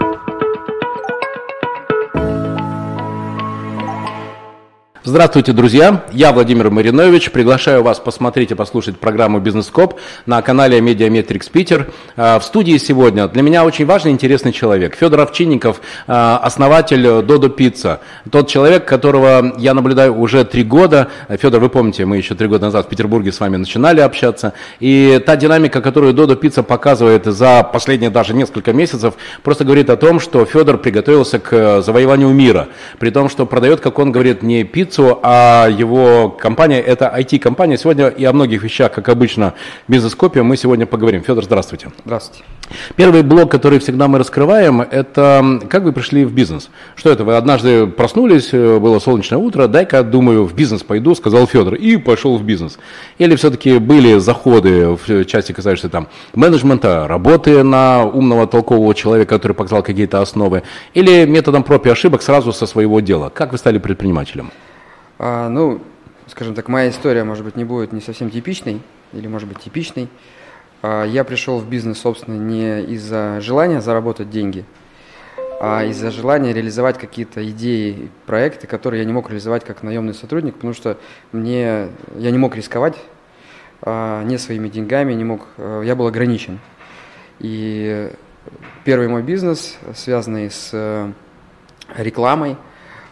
Здравствуйте, друзья! Я Владимир Маринович. Приглашаю вас посмотреть и послушать программу «Бизнес-скоп» на канале Медиаметрикс Питер. А, в студии сегодня для меня очень важный и интересный человек. Федор Овчинников, а, основатель Додо Пицца. Тот человек, которого я наблюдаю уже три года. Федор, вы помните, мы еще три года назад в Петербурге с вами начинали общаться. И та динамика, которую Додо Пицца показывает за последние даже несколько месяцев, просто говорит о том, что Федор приготовился к завоеванию мира. При том, что продает, как он говорит, не пиццу, пиццу, а его компания – это IT-компания. Сегодня и о многих вещах, как обычно, бизнес-копия мы сегодня поговорим. Федор, здравствуйте. Здравствуйте. Первый блок, который всегда мы раскрываем, это как вы пришли в бизнес? Что это? Вы однажды проснулись, было солнечное утро, дай-ка, думаю, в бизнес пойду, сказал Федор, и пошел в бизнес. Или все-таки были заходы в части, касающиеся там менеджмента, работы на умного, толкового человека, который показал какие-то основы, или методом проб и ошибок сразу со своего дела? Как вы стали предпринимателем? А, ну, скажем так, моя история, может быть, не будет не совсем типичной, или, может быть, типичной. А, я пришел в бизнес, собственно, не из-за желания заработать деньги, а из-за желания реализовать какие-то идеи, проекты, которые я не мог реализовать как наемный сотрудник, потому что мне, я не мог рисковать а, не своими деньгами, не мог, а, я был ограничен. И первый мой бизнес, связанный с э, рекламой,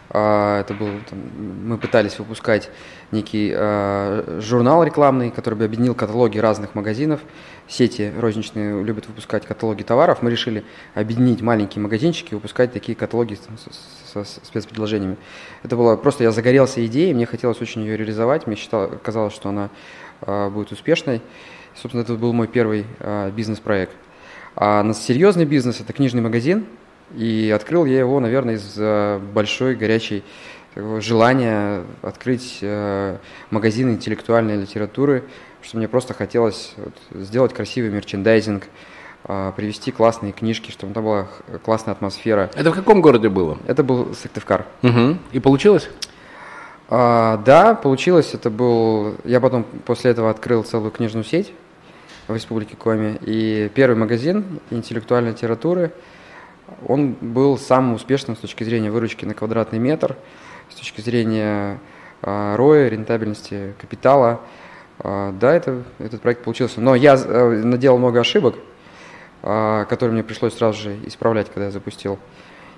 это был, там, мы пытались выпускать некий э, журнал рекламный, который бы объединил каталоги разных магазинов. Сети розничные любят выпускать каталоги товаров. Мы решили объединить маленькие магазинчики и выпускать такие каталоги со, со спецпредложениями. Это было просто, я загорелся идеей, мне хотелось очень ее реализовать. Мне считал, казалось, что она э, будет успешной. Собственно, это был мой первый э, бизнес-проект. А серьезный бизнес это книжный магазин – и открыл я его, наверное, из большой горячей желания открыть э, магазин интеллектуальной литературы, что мне просто хотелось сделать красивый мерчендайзинг, э, привести классные книжки, чтобы там была классная атмосфера. Это в каком городе было? Это был Сыктывкар. Угу. И получилось? А, да, получилось. Это был. Я потом после этого открыл целую книжную сеть в Республике Коми. И первый магазин интеллектуальной литературы – он был самым успешным с точки зрения выручки на квадратный метр, с точки зрения э, роя, рентабельности капитала. Э, да, это, этот проект получился. Но я э, наделал много ошибок, э, которые мне пришлось сразу же исправлять, когда я запустил.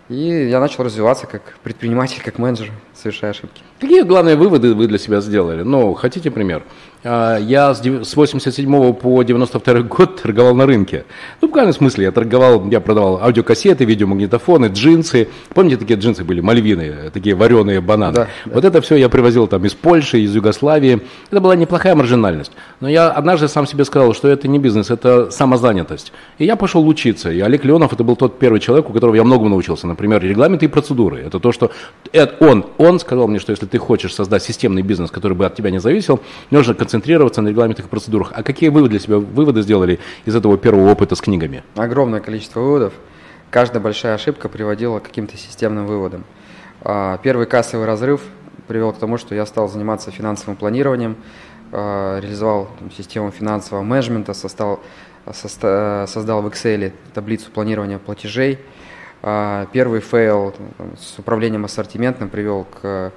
И я начал развиваться как предприниматель, как менеджер, совершая ошибки. Какие главные выводы вы для себя сделали? Ну, хотите пример? А, я с 87 по 92 год торговал на рынке. Ну, в буквальном смысле, я торговал, я продавал аудиокассеты, видеомагнитофоны, джинсы. Помните, такие джинсы были, мальвины, такие вареные бананы? Да, вот да. это все я привозил там из Польши, из Югославии. Это была неплохая маржинальность. Но я однажды сам себе сказал, что это не бизнес, это самозанятость. И я пошел учиться. И Олег Леонов, это был тот первый человек, у которого я многому научился. Например, регламенты и процедуры. Это то, что это он, он сказал мне, что если ты хочешь создать системный бизнес, который бы от тебя не зависел, нужно концентрироваться концентрироваться на регламентах и процедурах. А какие вы для себя выводы сделали из этого первого опыта с книгами? Огромное количество выводов. Каждая большая ошибка приводила к каким-то системным выводам. А, первый кассовый разрыв привел к тому, что я стал заниматься финансовым планированием, а, реализовал систему финансового менеджмента, создал, создал в Excel таблицу планирования платежей. А, первый fail с управлением ассортиментом привел к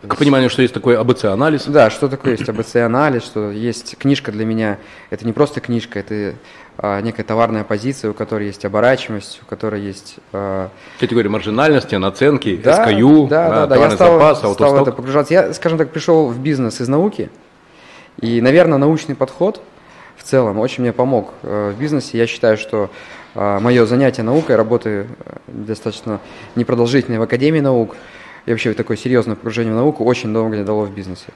к пониманию, что есть такой ABC-анализ. Да, что такое есть ABC-анализ, что есть книжка для меня. Это не просто книжка, это а, некая товарная позиция, у которой есть оборачиваемость, у которой есть... А... Категории маржинальности, наценки, да, SKU, да, да, да, я стал, запас, стал в это погружаться. Я, скажем так, пришел в бизнес из науки, и, наверное, научный подход в целом очень мне помог э, в бизнесе. Я считаю, что э, мое занятие наукой, работы э, достаточно непродолжительной в Академии наук – и вообще такое серьезное погружение в науку очень много мне дало в бизнесе.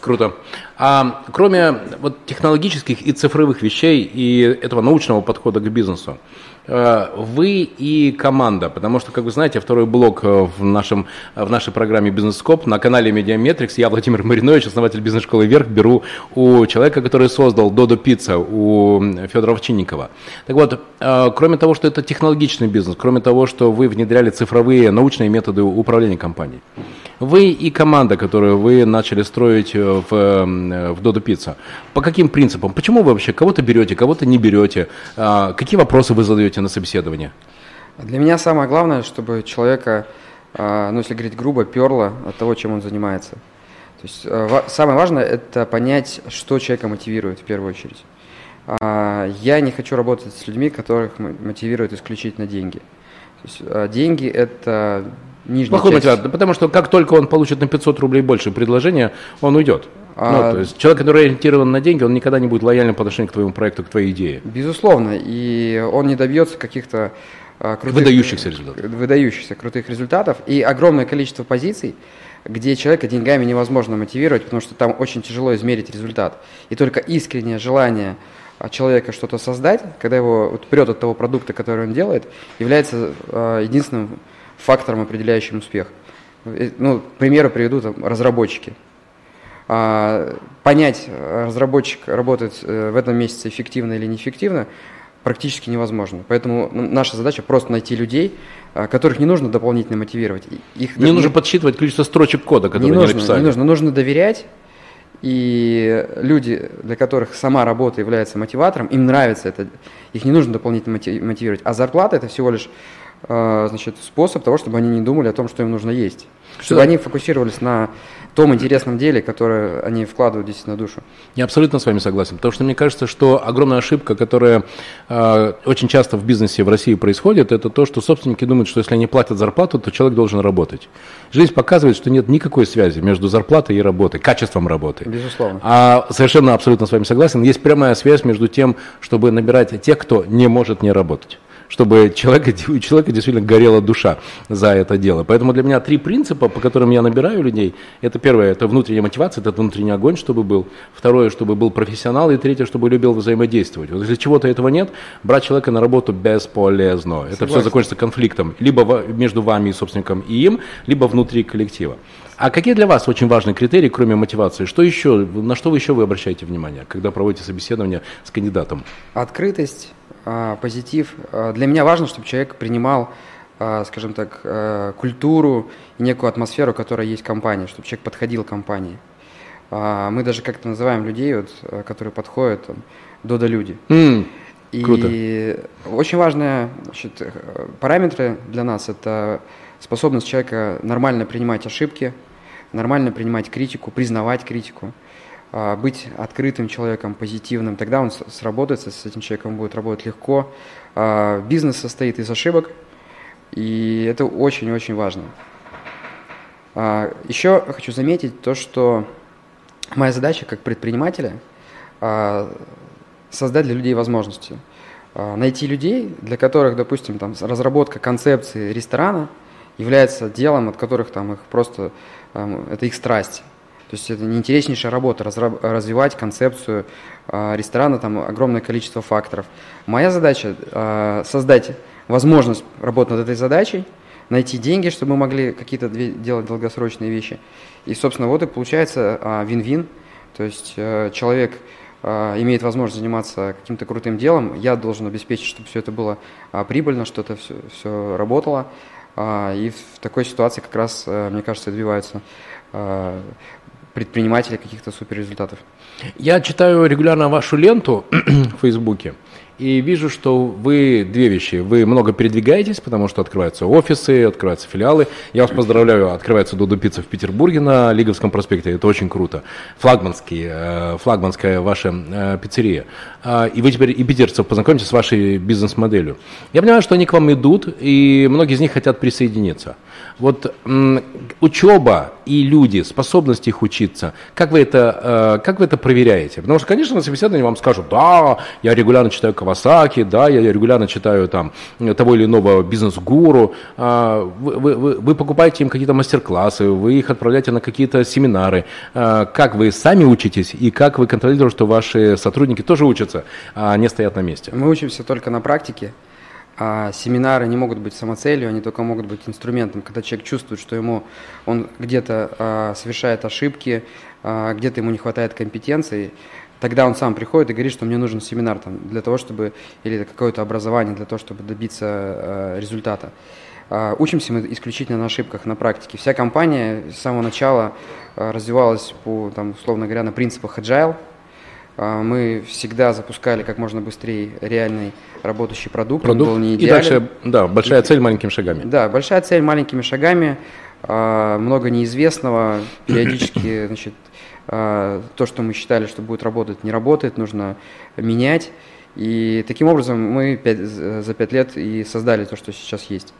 Круто. А кроме вот технологических и цифровых вещей и этого научного подхода к бизнесу, вы и команда, потому что, как вы знаете, второй блок э, в, нашем, в нашей программе «Бизнес-скоп» на канале Медиаметрикс. Я, Владимир Маринович, основатель бизнес-школы «Вверх», беру у человека, который создал «Додо Пицца», у Федора Овчинникова. Так вот, э, кроме того, что это технологичный бизнес, кроме того, что вы внедряли цифровые научные методы управления компанией, вы и команда, которую вы начали строить в, в Dodo Pizza, по каким принципам? Почему вы вообще кого-то берете, кого-то не берете? Какие вопросы вы задаете на собеседование? Для меня самое главное, чтобы человека, а, ну если говорить грубо, перло от того, чем он занимается. То есть э, самое важное – это понять, что человека мотивирует в первую очередь. А, я не хочу работать с людьми, которых мотивируют исключительно деньги. То есть э, деньги – это нижняя Плохой часть. мотиватор, потому что как только он получит на 500 рублей больше предложения, он уйдет. А- Ну, то есть человек, который ориентирован на деньги, он никогда не будет лояльным по отношению к твоему проекту, к твоей идее. Безусловно, и он не добьется каких-то а, крутых, Выдающихся результатов. выдающихся крутых результатов и огромное количество позиций, где человека деньгами невозможно мотивировать, потому что там очень тяжело измерить результат. И только искреннее желание а, человека что-то создать, когда его вот прет от того продукта, который он делает, является единственным фактором, определяющим успех. Э, Ну, к примеру приведу там, разработчики. А, понять, э, разработчик работает э, в этом месяце эффективно или неэффективно, практически невозможно. Поэтому ну, наша задача просто найти людей, а, которых не нужно дополнительно мотивировать. Их Не нужно подсчитывать количество строчек кода, которые не они нужно, написали. не нужно, нужно доверять. И люди, для которых сама работа является мотиватором, им нравится это, их не нужно дополнительно моти- мотивировать. А зарплата это всего лишь э, значит, способ того, чтобы они не думали о том, что им нужно есть. Чтобы Что- они фокусировались на том интересном деле, которое они вкладывают действительно душу. Я абсолютно с вами согласен, потому что мне кажется, что огромная ошибка, которая э, очень часто в бизнесе в России происходит, это то, что собственники думают, что если они платят зарплату, то человек должен работать. Жизнь показывает, что нет никакой связи между зарплатой и работой, качеством работы. Безусловно. А совершенно абсолютно с вами согласен. Есть прямая связь между тем, чтобы набирать тех, кто не может не работать чтобы человека, у человека действительно горела душа за это дело. Поэтому для меня три принципа, по которым я набираю людей. Это первое, это внутренняя мотивация, это внутренний огонь, чтобы был. Второе, чтобы был профессионал. И третье, чтобы любил взаимодействовать. Вот если чего-то этого нет, брать человека на работу бесполезно. Это все закончится конфликтом. Либо между вами и собственником и им, либо внутри коллектива. А какие для вас очень важные критерии, кроме мотивации? Что еще, на что вы еще вы обращаете внимание, когда проводите собеседование с кандидатом? Открытость, позитив. А, Для меня важно, чтобы человек принимал, а, скажем так, а, культуру и некую атмосферу, которая есть в компании, чтобы человек подходил к компании. А, Мы даже как-то называем людей, вот, а, которые подходят, там, додо-люди. М, И Круто. очень важные значит, э, параметры для нас – это способность человека нормально принимать ошибки, нормально принимать критику, признавать критику, а, быть открытым человеком, позитивным. Тогда он сработается, с этим человеком будет работать легко. А, Бизнес состоит из ошибок, и это очень-очень важно. А, Еще хочу заметить то, что моя задача как предпринимателя а, создать для людей возможности. А, Найти людей, для которых, допустим, там, разработка концепции ресторана является делом, от которых там их просто, это их страсть. То есть это неинтереснейшая работа, развивать концепцию а, ресторана, там огромное количество факторов. Моя задача а, создать возможность работать над этой задачей, найти деньги, чтобы мы могли какие-то делать долгосрочные вещи. И, собственно, вот и получается а, вин-вин. То есть э, человек имеет возможность заниматься каким-то крутым делом, я должен обеспечить, чтобы все это было прибыльно, что это все, все работало. И в такой ситуации как раз, э, мне кажется, добиваются предприниматели каких-то суперрезультатов. Я читаю регулярно вашу ленту в Фейсбуке и вижу, что вы две вещи. Вы много передвигаетесь, потому что открываются офисы, открываются филиалы. Я вас поздравляю, открывается Додо Пицца в Петербурге на Лиговском проспекте. Это очень круто. Флагманский, э, флагманская ваша э, пиццерия. А, И вы теперь и питерцев познакомитесь с вашей бизнес-моделью. Я понимаю, что они к вам идут, и многие из них хотят присоединиться. Вот учеба и люди, способность их учиться, как вы, это, э, как вы это проверяете? Потому что, конечно, на собеседовании вам скажут, да, я регулярно читаю Кавасаки, да, я регулярно читаю там того или иного бизнес-гуру. А, Вы, вы- вы- покупаете им какие-то мастер-классы, вы их отправляете на какие-то семинары. А, Как вы сами учитесь и как вы контролируете, что ваши сотрудники тоже учатся, а не стоят на месте? Мы учимся только на практике, а семинары не могут быть самоцелью, они только могут быть инструментом, когда человек чувствует, что ему он где-то а, совершает ошибки, а, где-то ему не хватает компетенции, тогда он сам приходит и говорит, что мне нужен семинар там, для того, чтобы, или какое-то образование для того, чтобы добиться а, результата. А, Учимся мы исключительно на ошибках, на практике. Вся компания с самого начала а, развивалась по, там, условно говоря, на принципах agile. А, мы всегда запускали как можно быстрее реальный работающий продукт. продукт. Он был не идеален. И дальше, да, большая цель маленькими шагами. Да, большая цель маленькими шагами. А, много неизвестного. Периодически, значит, а, то, что мы считали, что будет работать, не работает, нужно менять. И таким образом мы 5, за пять лет и создали то, что сейчас есть.